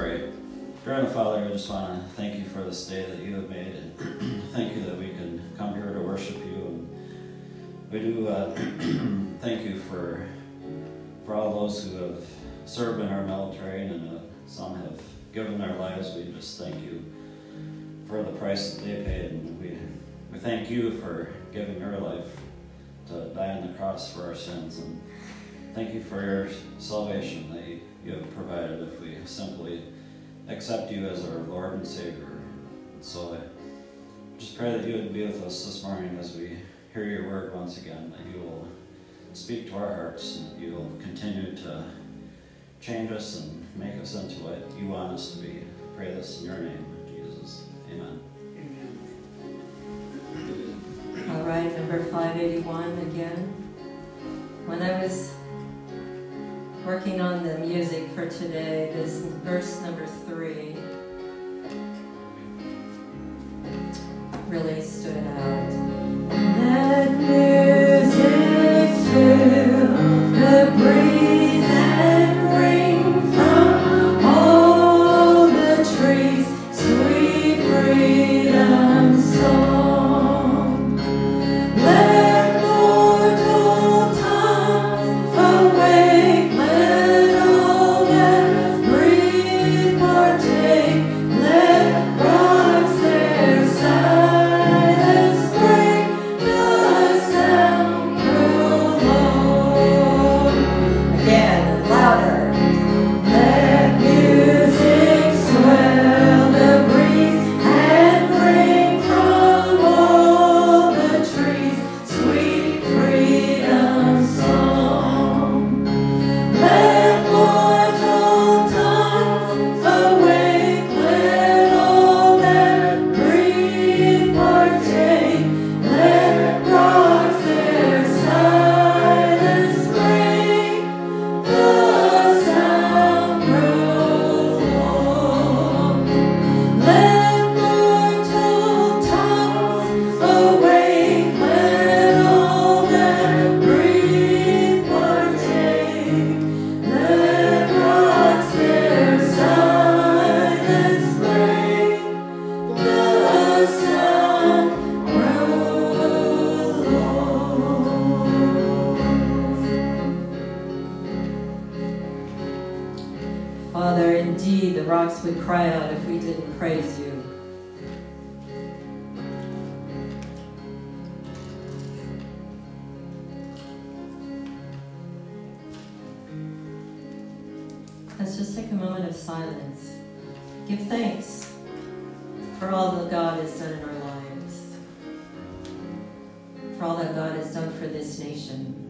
pray. Dear Heavenly Father, I just want to thank you for this day that you have made, and thank you that we can come here to worship you. And we do uh, thank you for for all those who have served in our military, and uh, some have given their lives. We just thank you for the price that they paid, and we we thank you for giving your life to die on the cross for our sins. And Thank you for your salvation that you, you have provided if we simply accept you as our Lord and Savior. So I just pray that you would be with us this morning as we hear your word once again, that you will speak to our hearts and that you will continue to change us and make us into what you want us to be. Pray this in your name, Jesus. Amen. All right, number 581 again. When I was working on the music for today, this verse number three really stood out. Let's just take a moment of silence. Give thanks for all that God has done in our lives, for all that God has done for this nation.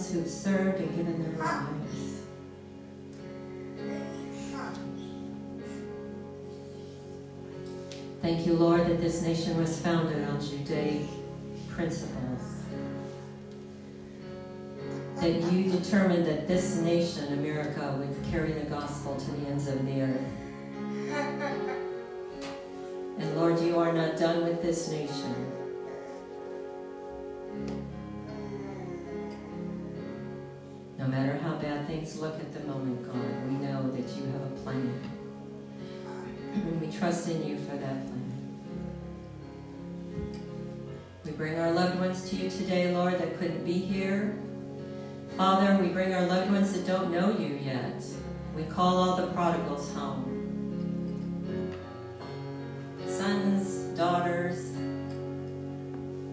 Those who've served and given their lives. Thank you, Lord, that this nation was founded on Judaic principles. That you determined that this nation, America, would carry the gospel to the ends of the earth. And Lord, you are not done with this nation. Look at the moment, God, we know that you have a plan. And we trust in you for that plan. We bring our loved ones to you today, Lord, that couldn't be here. Father, we bring our loved ones that don't know you yet. We call all the prodigals home. Sons, daughters,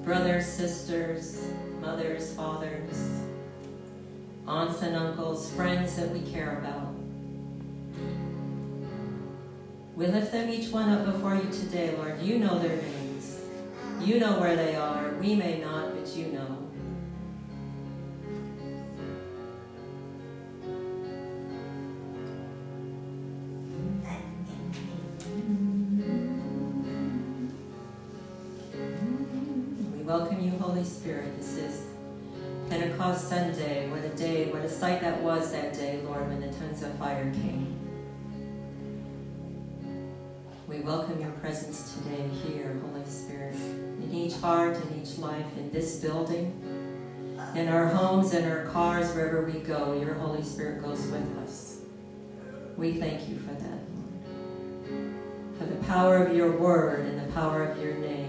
brothers, sisters, mothers, fathers, aunts and uncles, friends that we care about. We lift them each one up before you today, Lord. You know their names. You know where they are. We may not, but you know. We welcome you, Holy Spirit. This is Pentecost Sunday. Sight that was that day, Lord, when the tongues of fire came. We welcome your presence today here, Holy Spirit, in each heart, in each life, in this building, in our homes, in our cars, wherever we go. Your Holy Spirit goes with us. We thank you for that, Lord. For the power of your word and the power of your name.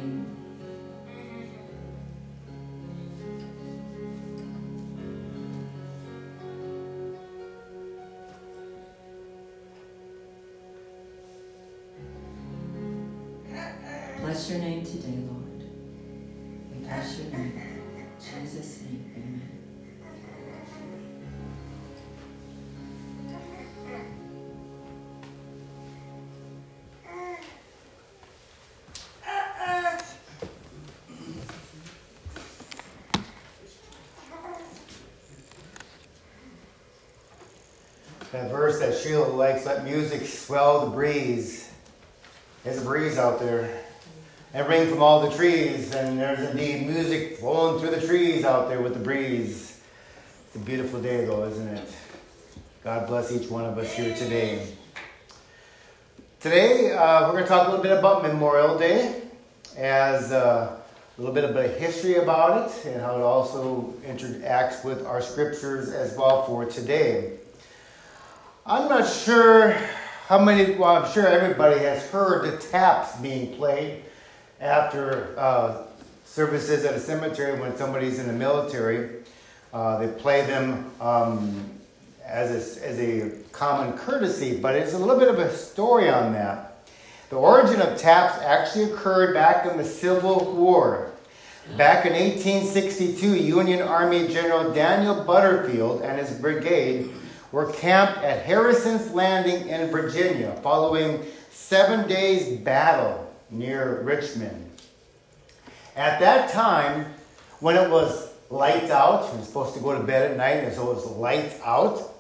That verse that Sheila likes, let music swell the breeze. There's a breeze out there. And ring from all the trees, and there's indeed music flowing through the trees out there with the breeze. It's a beautiful day, though, isn't it? God bless each one of us here today. Today, uh, we're going to talk a little bit about Memorial Day, as uh, a little bit of a history about it, and how it also interacts with our scriptures as well for today. I'm not sure how many, well, I'm sure everybody has heard the taps being played after uh, services at a cemetery when somebody's in the military. Uh, they play them um, as, a, as a common courtesy, but it's a little bit of a story on that. The origin of taps actually occurred back in the Civil War. Back in 1862, Union Army General Daniel Butterfield and his brigade were camped at Harrison's Landing in Virginia following seven days battle near Richmond. At that time, when it was lights out, we were supposed to go to bed at night, and so it was lights out,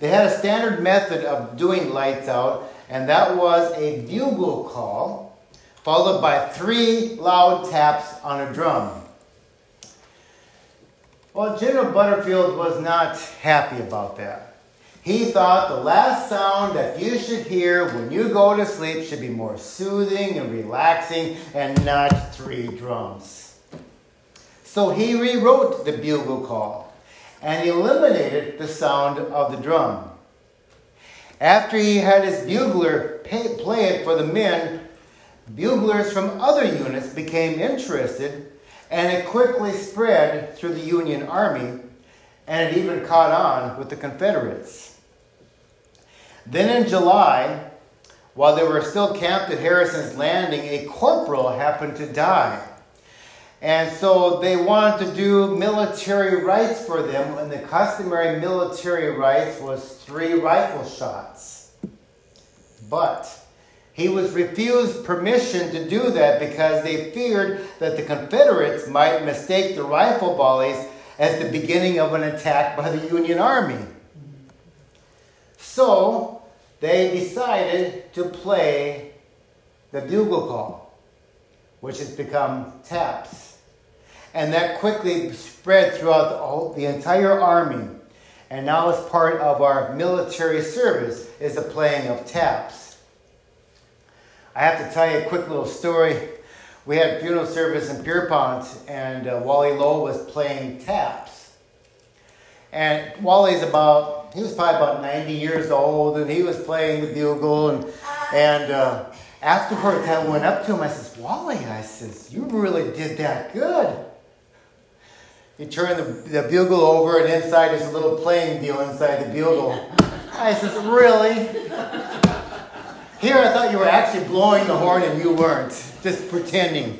they had a standard method of doing lights out, and that was a bugle call followed by three loud taps on a drum. Well, General Butterfield was not happy about that. He thought the last sound that you should hear when you go to sleep should be more soothing and relaxing and not three drums. So he rewrote the bugle call and eliminated the sound of the drum. After he had his bugler pay, play it for the men, buglers from other units became interested and it quickly spread through the Union Army and it even caught on with the Confederates. Then in July, while they were still camped at Harrison's Landing, a corporal happened to die. And so they wanted to do military rites for them, and the customary military rites was three rifle shots. But he was refused permission to do that because they feared that the Confederates might mistake the rifle volleys as the beginning of an attack by the Union Army. So they decided to play the bugle call, which has become taps. And that quickly spread throughout the, whole, the entire army. And now it's part of our military service is the playing of taps. I have to tell you a quick little story. We had funeral service in Pierpont, and uh, Wally Lowe was playing taps. And Wally's about, he was probably about 90 years old, and he was playing the bugle. And, and uh, afterwards, I went up to him. I says, Wally, I says, you really did that good. He turned the, the bugle over, and inside there's a little playing deal inside the bugle. I says, really? Here I thought you were actually blowing the horn and you weren't, just pretending.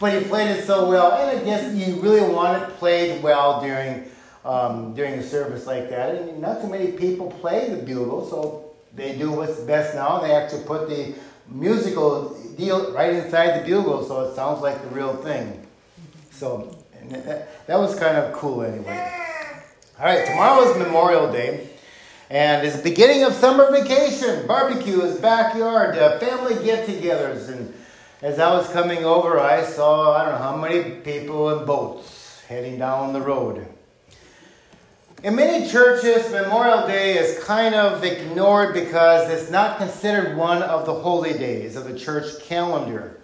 But you played it so well, and I guess you really want it played well during um, during a service like that. And not too many people play the bugle, so they do what's best now. They actually put the musical deal right inside the bugle, so it sounds like the real thing. So that, that was kind of cool anyway. All right, tomorrow is Memorial Day. And it's the beginning of summer vacation, barbecues, backyard, uh, family get togethers. And as I was coming over, I saw, I don't know how many people in boats heading down the road. In many churches, Memorial Day is kind of ignored because it's not considered one of the holy days of the church calendar.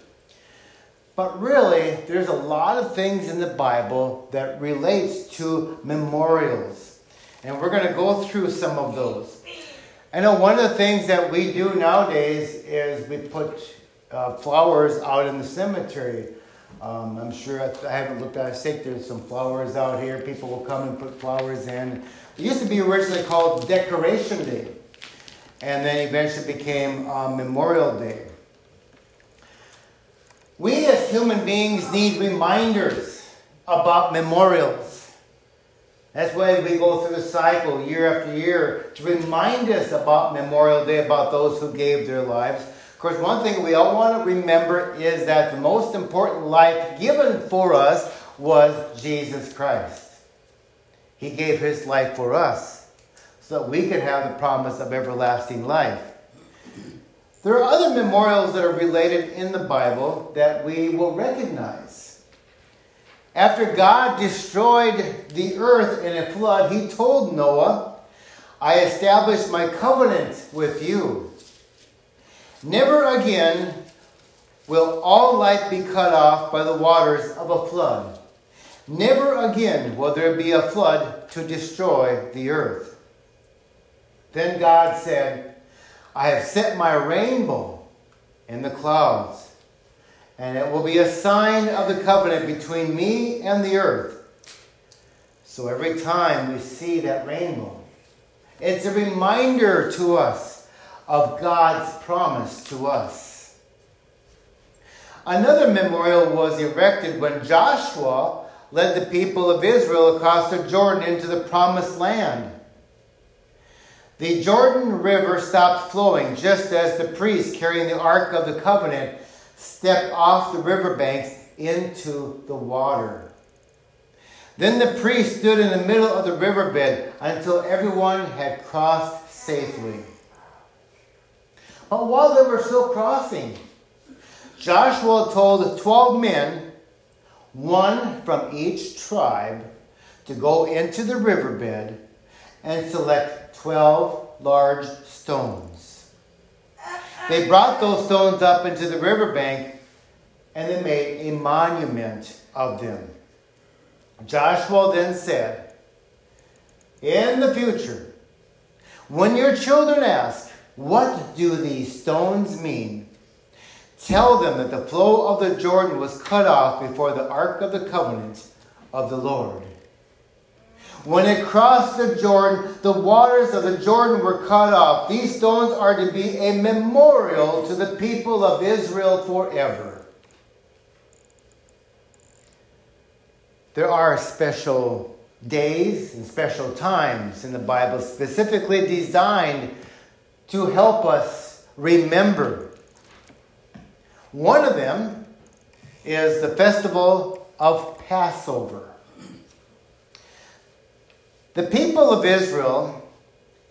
But really, there's a lot of things in the Bible that relates to memorials. And we're going to go through some of those. I know one of the things that we do nowadays is we put uh, flowers out in the cemetery. Um, I'm sure I, I haven't looked at. I think there's some flowers out here. People will come and put flowers in. It used to be originally called Decoration Day, and then eventually became uh, Memorial Day. We as human beings need reminders about memorials. That's why we go through the cycle year after year to remind us about Memorial Day, about those who gave their lives. Course, one thing we all want to remember is that the most important life given for us was Jesus Christ. He gave his life for us so that we could have the promise of everlasting life. There are other memorials that are related in the Bible that we will recognize. After God destroyed the earth in a flood, he told Noah, I established my covenant with you. Never again will all life be cut off by the waters of a flood. Never again will there be a flood to destroy the earth. Then God said, I have set my rainbow in the clouds, and it will be a sign of the covenant between me and the earth. So every time we see that rainbow, it's a reminder to us of God's promise to us. Another memorial was erected when Joshua led the people of Israel across the Jordan into the promised land. The Jordan River stopped flowing just as the priests carrying the Ark of the Covenant stepped off the riverbanks into the water. Then the priest stood in the middle of the riverbed until everyone had crossed safely. But while they were still crossing, Joshua told the 12 men, one from each tribe, to go into the riverbed and select 12 large stones. They brought those stones up into the riverbank and they made a monument of them. Joshua then said, In the future, when your children ask, What do these stones mean? Tell them that the flow of the Jordan was cut off before the ark of the covenant of the Lord. When it crossed the Jordan, the waters of the Jordan were cut off. These stones are to be a memorial to the people of Israel forever. There are special days and special times in the Bible specifically designed to help us remember. One of them is the festival of Passover. The people of Israel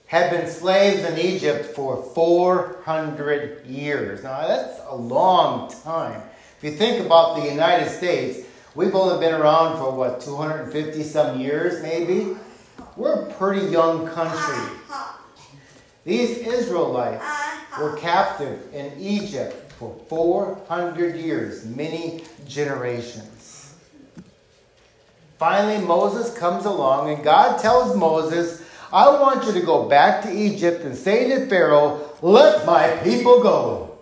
had been slaves in Egypt for 400 years. Now, that's a long time. If you think about the United States, we've only been around for what, 250 some years maybe? We're a pretty young country. These Israelites uh-huh. were captive in Egypt for 400 years, many generations. Finally, Moses comes along, and God tells Moses, I want you to go back to Egypt and say to Pharaoh, Let my people go.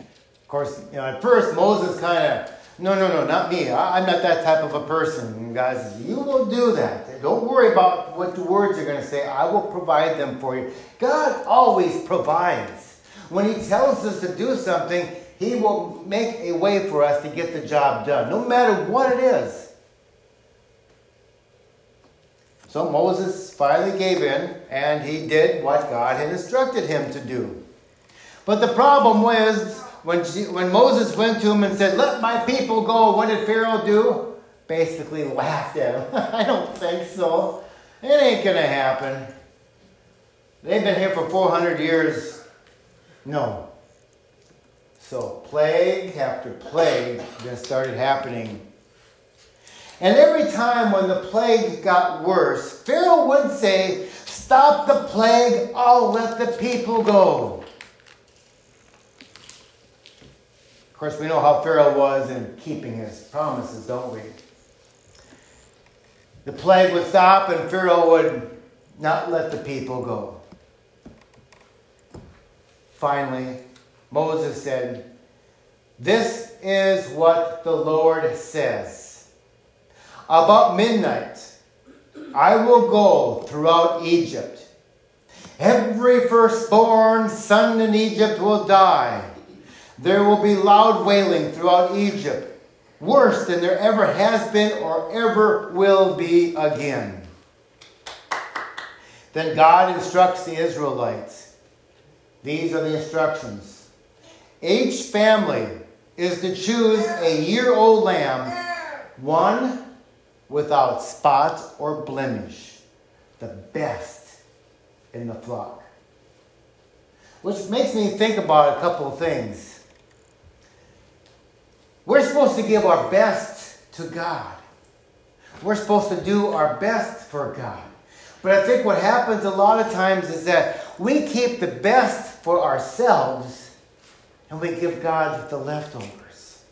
Of course, you know, at first Moses kind of, no, no, no, not me. I, am not that type of a person. Says, You will do that. Don't worry about what the words are going to say. I will provide them for you. God always provides. When He tells us to do something, He will make a way for us to get the job done, no matter what it is. So Moses finally gave in and he did what God had instructed him to do. But the problem was when, when Moses went to him and said, Let my people go, what did Pharaoh do? Basically laughed at him. I don't think so. It ain't going to happen. They've been here for 400 years. No. So plague after plague then started happening and every time when the plague got worse, Pharaoh would say, Stop the plague, I'll let the people go. Of course, we know how Pharaoh was in keeping his promises, don't we? The plague would stop and Pharaoh would not let the people go. Finally, Moses said, This is what the Lord says. About midnight, I will go throughout Egypt. Every firstborn son in Egypt will die. There will be loud wailing throughout Egypt, worse than there ever has been or ever will be again. Then God instructs the Israelites. These are the instructions. Each family is to choose a year old lamb, one without spot or blemish, the best in the flock. Which makes me think about a couple of things. We're supposed to give our best to God. We're supposed to do our best for God. But I think what happens a lot of times is that we keep the best for ourselves and we give God the leftovers.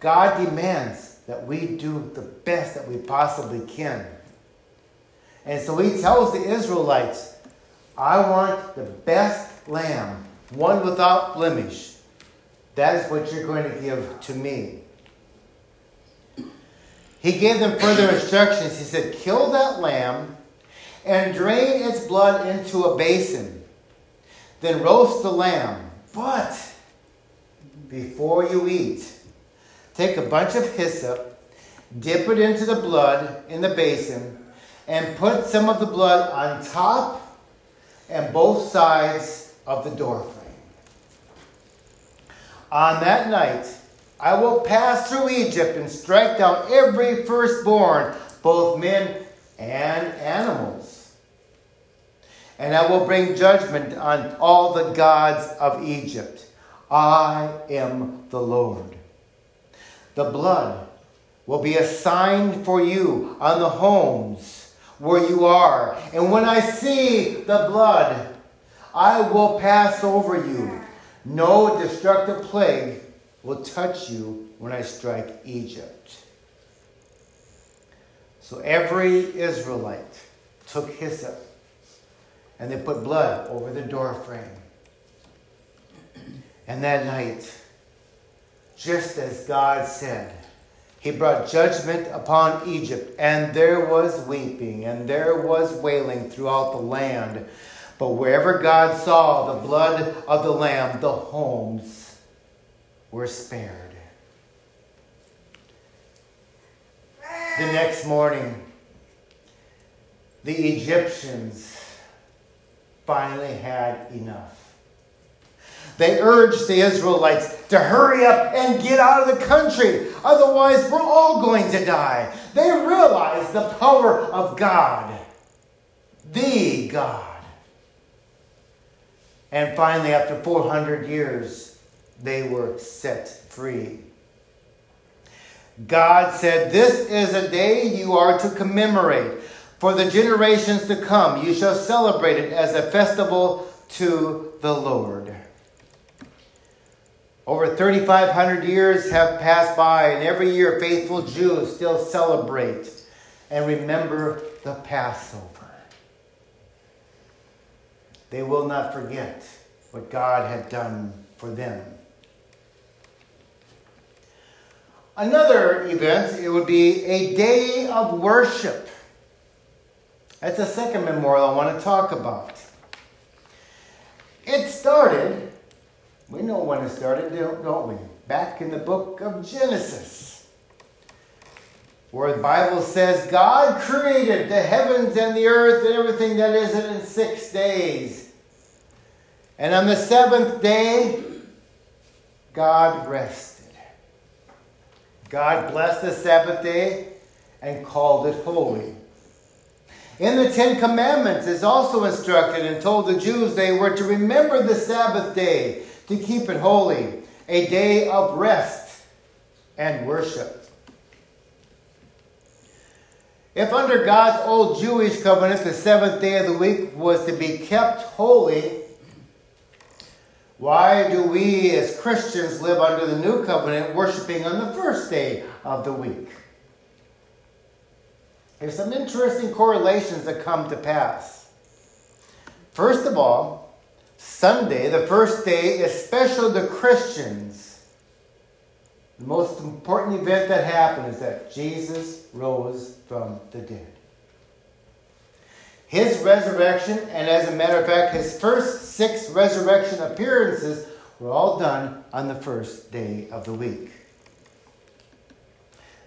God demands that we do the best that we possibly can. And so he tells the Israelites, I want the best lamb, one without blemish. That is what you're going to give to me. He gave them further instructions. He said, Kill that lamb and drain its blood into a basin. Then roast the lamb. But before you eat, Take a bunch of hyssop, dip it into the blood in the basin, and put some of the blood on top and both sides of the doorframe. On that night, I will pass through Egypt and strike down every firstborn, both men and animals. And I will bring judgment on all the gods of Egypt. I am the Lord. The blood will be a sign for you on the homes where you are. And when I see the blood, I will pass over you. No destructive plague will touch you when I strike Egypt. So every Israelite took hyssop and they put blood over the doorframe. And that night, just as God said. He brought judgment upon Egypt, and there was weeping, and there was wailing throughout the land. But wherever God saw the blood of the Lamb, the homes were spared. The next morning, the Egyptians finally had enough. They urged the Israelites to hurry up and get out of the country, otherwise, we're all going to die. They realized the power of God, the God. And finally, after 400 years, they were set free. God said, This is a day you are to commemorate. For the generations to come, you shall celebrate it as a festival to the Lord. Over 3,500 years have passed by, and every year faithful Jews still celebrate and remember the Passover. They will not forget what God had done for them. Another event, it would be a day of worship. That's the second memorial I want to talk about. It started, we know when it started, don't we? Back in the book of Genesis, where the Bible says God created the heavens and the earth and everything that is in six days. And on the seventh day, God rested. God blessed the Sabbath day and called it holy. In the Ten Commandments is also instructed and told the Jews they were to remember the Sabbath day, to keep it holy, a day of rest and worship. If under God's old Jewish covenant the seventh day of the week was to be kept holy, why do we as Christians live under the new covenant worshiping on the first day of the week? There's some interesting correlations that come to pass. First of all, Sunday, the first day, is special to Christians. The most important event that happened is that Jesus rose from the dead. His resurrection, and as a matter of fact, his first six resurrection appearances were all done on the first day of the week.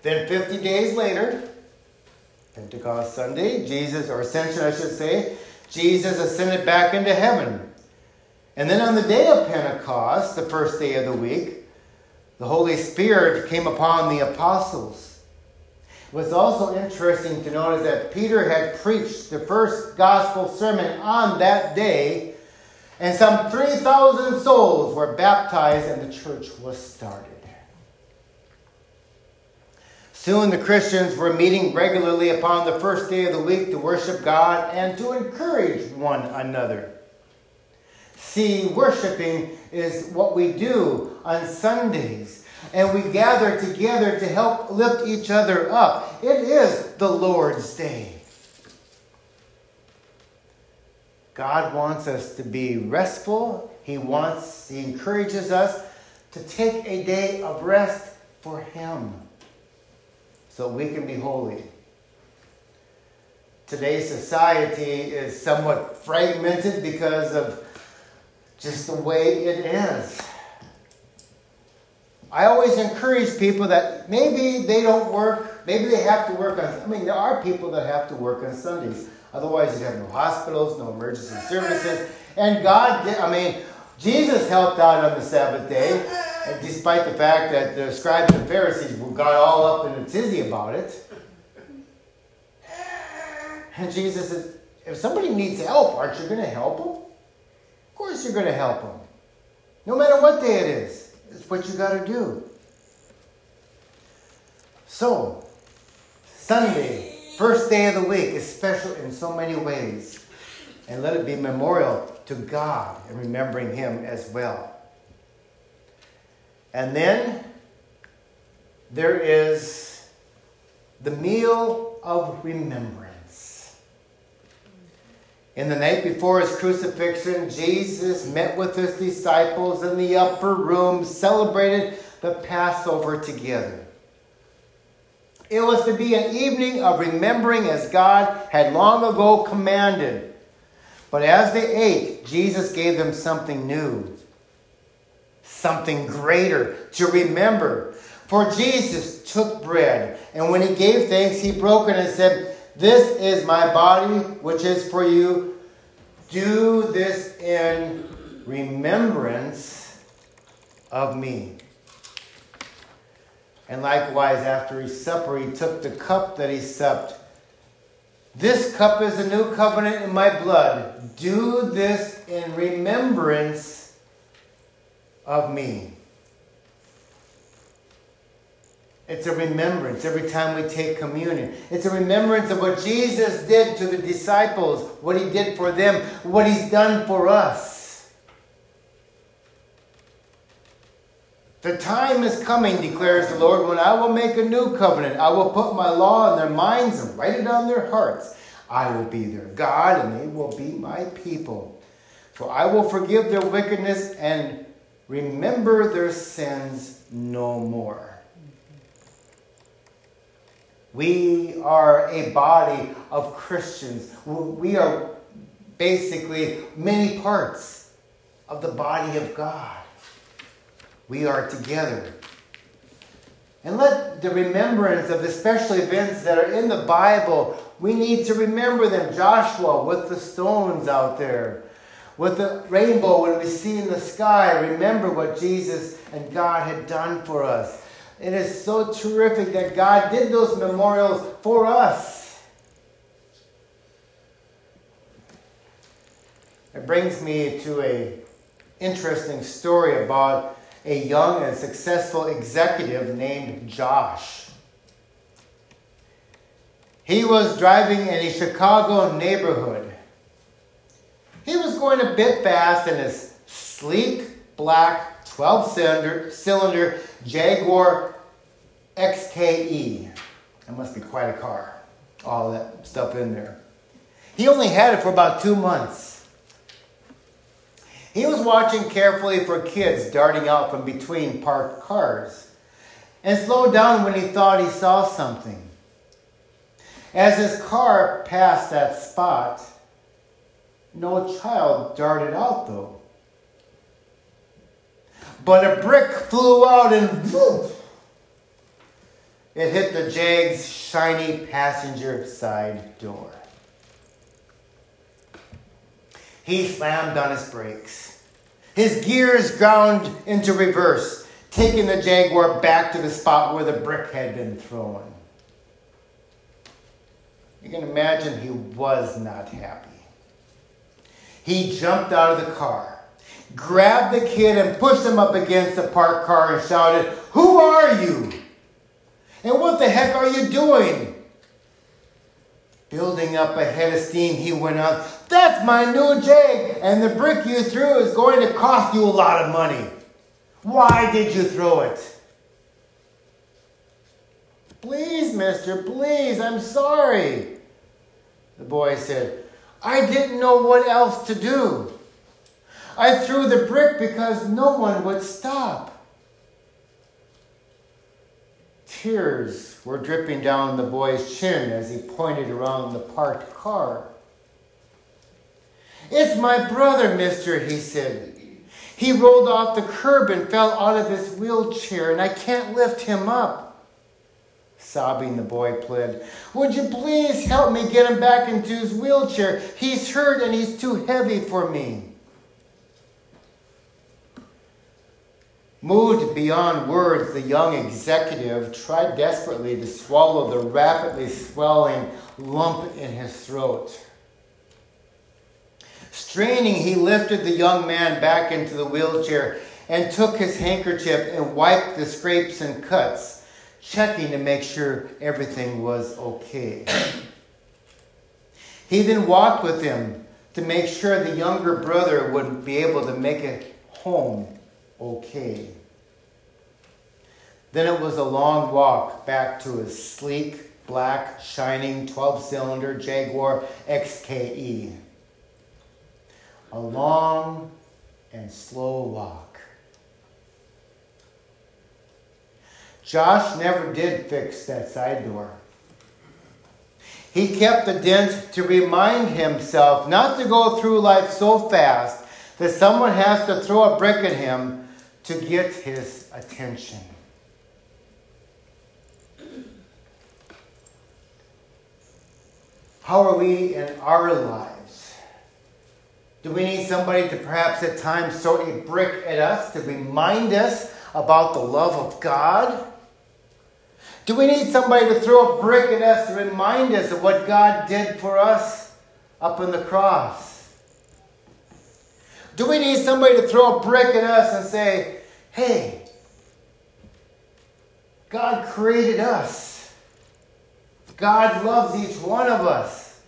Then 50 days later, Pentecost Sunday, Jesus, or Ascension, I should say, Jesus ascended back into heaven. And then on the day of Pentecost, the first day of the week, the Holy Spirit came upon the apostles. What's also interesting to note is that Peter had preached the first gospel sermon on that day, and some 3,000 souls were baptized, and the church was started. Soon the Christians were meeting regularly upon the first day of the week to worship God and to encourage one another. See, worshiping is what we do on Sundays, and we gather together to help lift each other up. It is the Lord's Day. God wants us to be restful. He wants, He encourages us to take a day of rest for Him so we can be holy. Today's society is somewhat fragmented because of just the way it is. I always encourage people that maybe they don't work, maybe they have to work on, I mean, there are people that have to work on Sundays. Otherwise, you'd have no hospitals, no emergency services. And God did, I mean, Jesus helped out on the Sabbath day despite the fact that the scribes and Pharisees got all up in a tizzy about it. And Jesus said, if somebody needs help, aren't you going to help them? Of course you're going to help them. No matter what day it is, it's what you got to do. So, Sunday, first day of the week, is special in so many ways. And let it be memorial to God and remembering Him as well. And then there is the meal of remembrance. In the night before his crucifixion, Jesus met with his disciples in the upper room, celebrated the Passover together. It was to be an evening of remembering as God had long ago commanded. But as they ate, Jesus gave them something new something greater to remember. For Jesus took bread, and when he gave thanks, he broke it and said, This is my body, which is for you. Do this in remembrance of me. And likewise, after he supper, he took the cup that he supped. This cup is a new covenant in my blood. Do this in remembrance of me. It's a remembrance every time we take communion. It's a remembrance of what Jesus did to the disciples, what he did for them, what he's done for us. The time is coming, declares the Lord, when I will make a new covenant. I will put my law in their minds and write it on their hearts. I will be their God, and they will be my people. For I will forgive their wickedness and remember their sins no more. We are a body of Christians. We are basically many parts of the body of God. We are together. And let the remembrance of the special events that are in the Bible, we need to remember them. Joshua with the stones out there, with the rainbow when we see in the sky, remember what Jesus and God had done for us. It is so terrific that God did those memorials for us. It brings me to a interesting story about a young and successful executive named Josh. He was driving in a Chicago neighborhood. He was going a bit fast in his sleek black 12 cylinder, cylinder Jaguar XKE. That must be quite a car. All that stuff in there. He only had it for about two months. He was watching carefully for kids darting out from between parked cars and slowed down when he thought he saw something. As his car passed that spot, no child darted out though. But a brick flew out and whoop, it hit the Jag's shiny passenger side door. He slammed on his brakes. His gears ground into reverse, taking the Jaguar back to the spot where the brick had been thrown. You can imagine he was not happy. He jumped out of the car, grabbed the kid, and pushed him up against the parked car and shouted, Who are you? And what the heck are you doing? Building up a head of steam, he went on. That's my new Jag, and the brick you threw is going to cost you a lot of money. Why did you throw it? Please, mister, please, I'm sorry. The boy said, I didn't know what else to do. I threw the brick because no one would stop. Tears were dripping down the boy's chin as he pointed around the parked car. It's my brother, mister, he said. He rolled off the curb and fell out of his wheelchair, and I can't lift him up. Sobbing, the boy pled, Would you please help me get him back into his wheelchair? He's hurt and he's too heavy for me. Moved beyond words, the young executive tried desperately to swallow the rapidly swelling lump in his throat. Straining, he lifted the young man back into the wheelchair and took his handkerchief and wiped the scrapes and cuts, checking to make sure everything was okay. He then walked with him to make sure the younger brother would be able to make it home okay. Then it was a long walk back to his sleek, black, shining 12 cylinder Jaguar XKE. A long and slow walk. Josh never did fix that side door. He kept the dent to remind himself not to go through life so fast that someone has to throw a brick at him to get his attention. How are we in our lives? Do we need somebody to perhaps at times throw a brick at us to remind us about the love of God? Do we need somebody to throw a brick at us to remind us of what God did for us up on the cross? Do we need somebody to throw a brick at us and say, hey, God created us. God loves each one of us.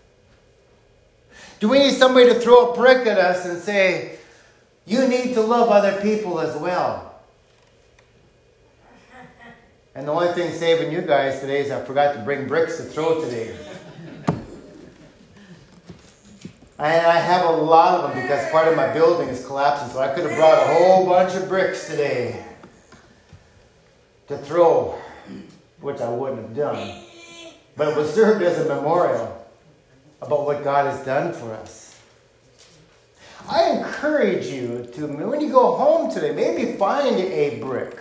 Do we need somebody to throw a brick at us and say, you need to love other people as well? And the only thing saving you guys today is I forgot to bring bricks to throw today. And I have a lot of them because part of my building is collapsing, so I could have brought a whole bunch of bricks today to throw, which I wouldn't have done. But it was served as a memorial about what God has done for us. I encourage you to, when you go home today, maybe find a brick,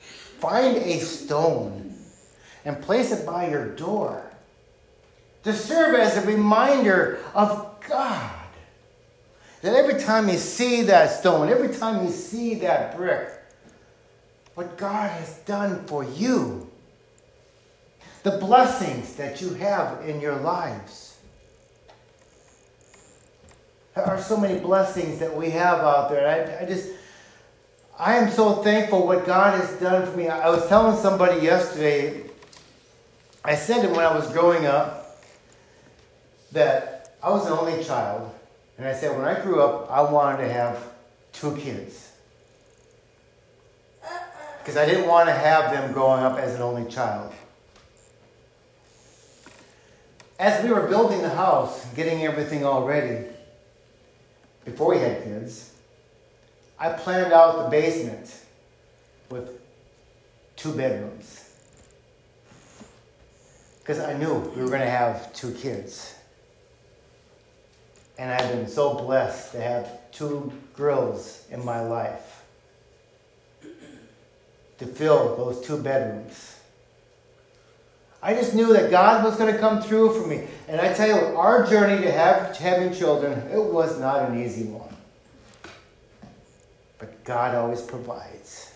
find a stone, and place it by your door to serve as a reminder of God. That every time you see that stone, every time you see that brick, what God has done for you, the blessings that you have in your lives. There are so many blessings that we have out there. I, I just, I am so thankful what God has done for me. I was telling somebody yesterday, I said it when I was growing up, that I was an only child. And I said, when I grew up, I wanted to have two kids. Because I didn't want to have them growing up as an only child. As we were building the house, getting everything all ready, before we had kids, I planned out the basement with two bedrooms. Because I knew we were going to have two kids. And I've been so blessed to have two girls in my life to fill those two bedrooms. I just knew that God was going to come through for me. And I tell you, our journey to have having children, it was not an easy one. But God always provides.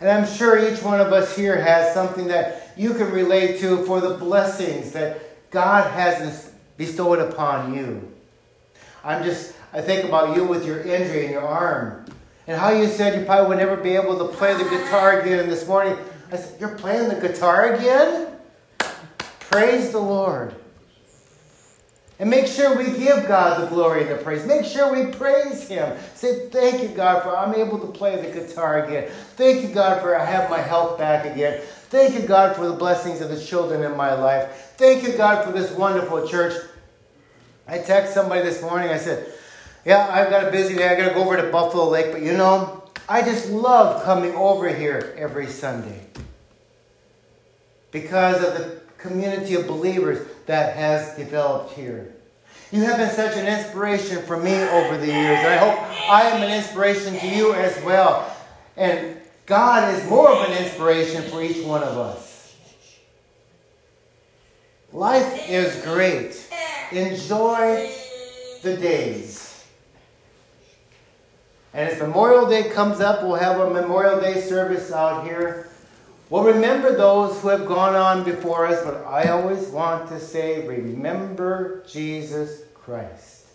And I'm sure each one of us here has something that you can relate to for the blessings that God has bestowed upon you. I'm just, I think about you with your injury in your arm and how you said you probably would never be able to play the guitar again this morning. I said, You're playing the guitar again? Praise the Lord. And make sure we give God the glory and the praise. Make sure we praise Him. Say, Thank you, God, for I'm able to play the guitar again. Thank you, God, for I have my health back again. Thank you, God, for the blessings of the children in my life. Thank you, God, for this wonderful church. I text somebody this morning. I said, Yeah, I've got a busy day. I got to go over to Buffalo Lake, but you know, I just love coming over here every Sunday because of the community of believers that has developed here. You have been such an inspiration for me over the years, and I hope I am an inspiration to you as well. And God is more of an inspiration for each one of us. Life is great. Enjoy the days. And as Memorial Day comes up, we'll have a Memorial Day service out here. We'll remember those who have gone on before us, but I always want to say, remember Jesus Christ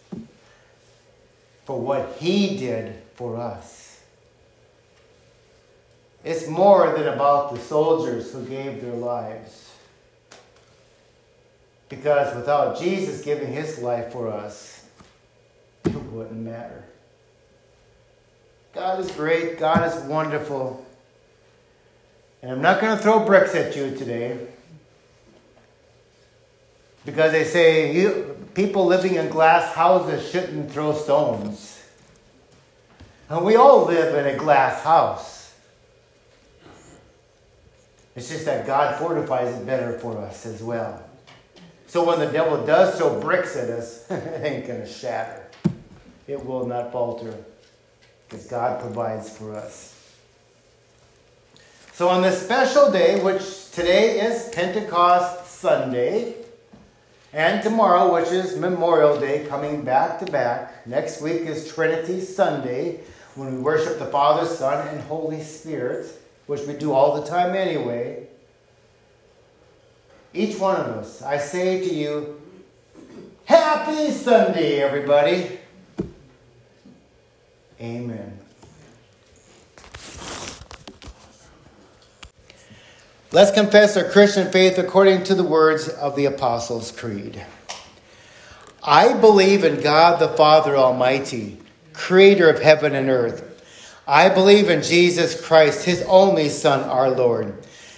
for what he did for us. It's more than about the soldiers who gave their lives. Because without Jesus giving his life for us, it wouldn't matter. God is great, God is wonderful. And I'm not going to throw bricks at you today. Because they say you, people living in glass houses shouldn't throw stones. And we all live in a glass house. It's just that God fortifies it better for us as well. So when the devil does throw bricks at us, it ain't going to shatter. It will not falter because God provides for us. So on this special day, which today is Pentecost Sunday, And tomorrow, which is Memorial Day, coming back to back. Next week is Trinity Sunday, when we worship the Father, Son, and Holy Spirit, which we do all the time anyway. Each one of us, I say to you, Happy Sunday, everybody. Amen. Let's confess our Christian faith according to the words of the Apostles' Creed. I believe in God the Father Almighty, creator of heaven and earth. I believe in Jesus Christ, his only Son, our Lord.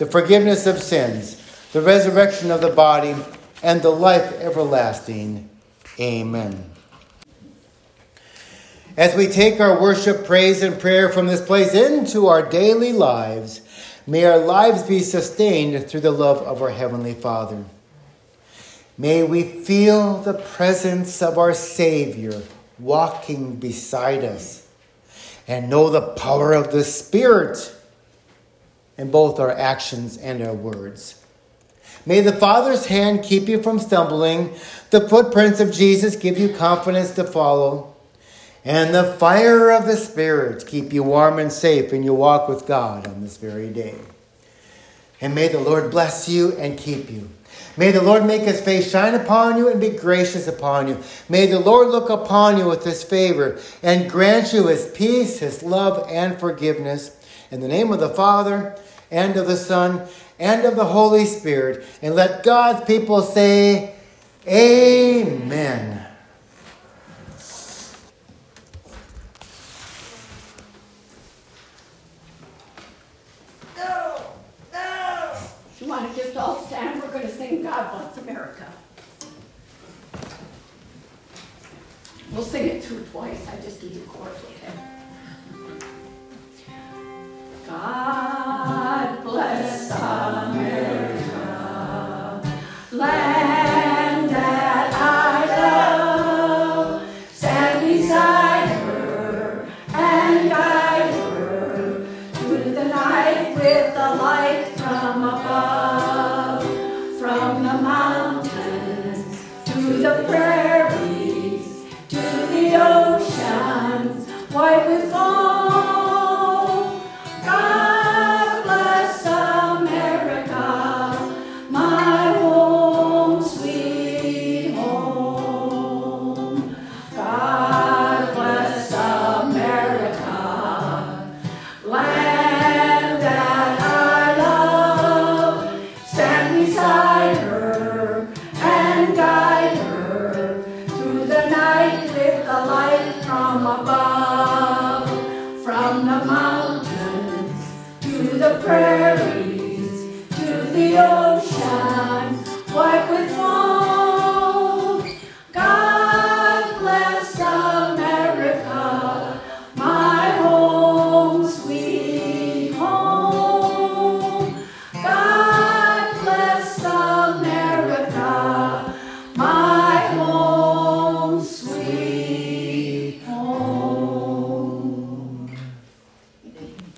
the forgiveness of sins, the resurrection of the body, and the life everlasting. Amen. As we take our worship, praise, and prayer from this place into our daily lives, May our lives be sustained through the love of our Heavenly Father. May we feel the presence of our Savior walking beside us and know the power of the Spirit in both our actions and our words. May the Father's hand keep you from stumbling, the footprints of Jesus give you confidence to follow, and the fire of the Spirit keep you warm and safe in your walk with God on this very day. And may the Lord bless you and keep you. May the Lord make his face shine upon you and be gracious upon you. May the Lord look upon you with his favor and grant you his peace, his love, and forgiveness. In the name of the Father, and of the Son, and of the Holy Spirit. And let God's people say, Amen. No, no. You want to just all stand? We'll sing it through twice. I just give you chords?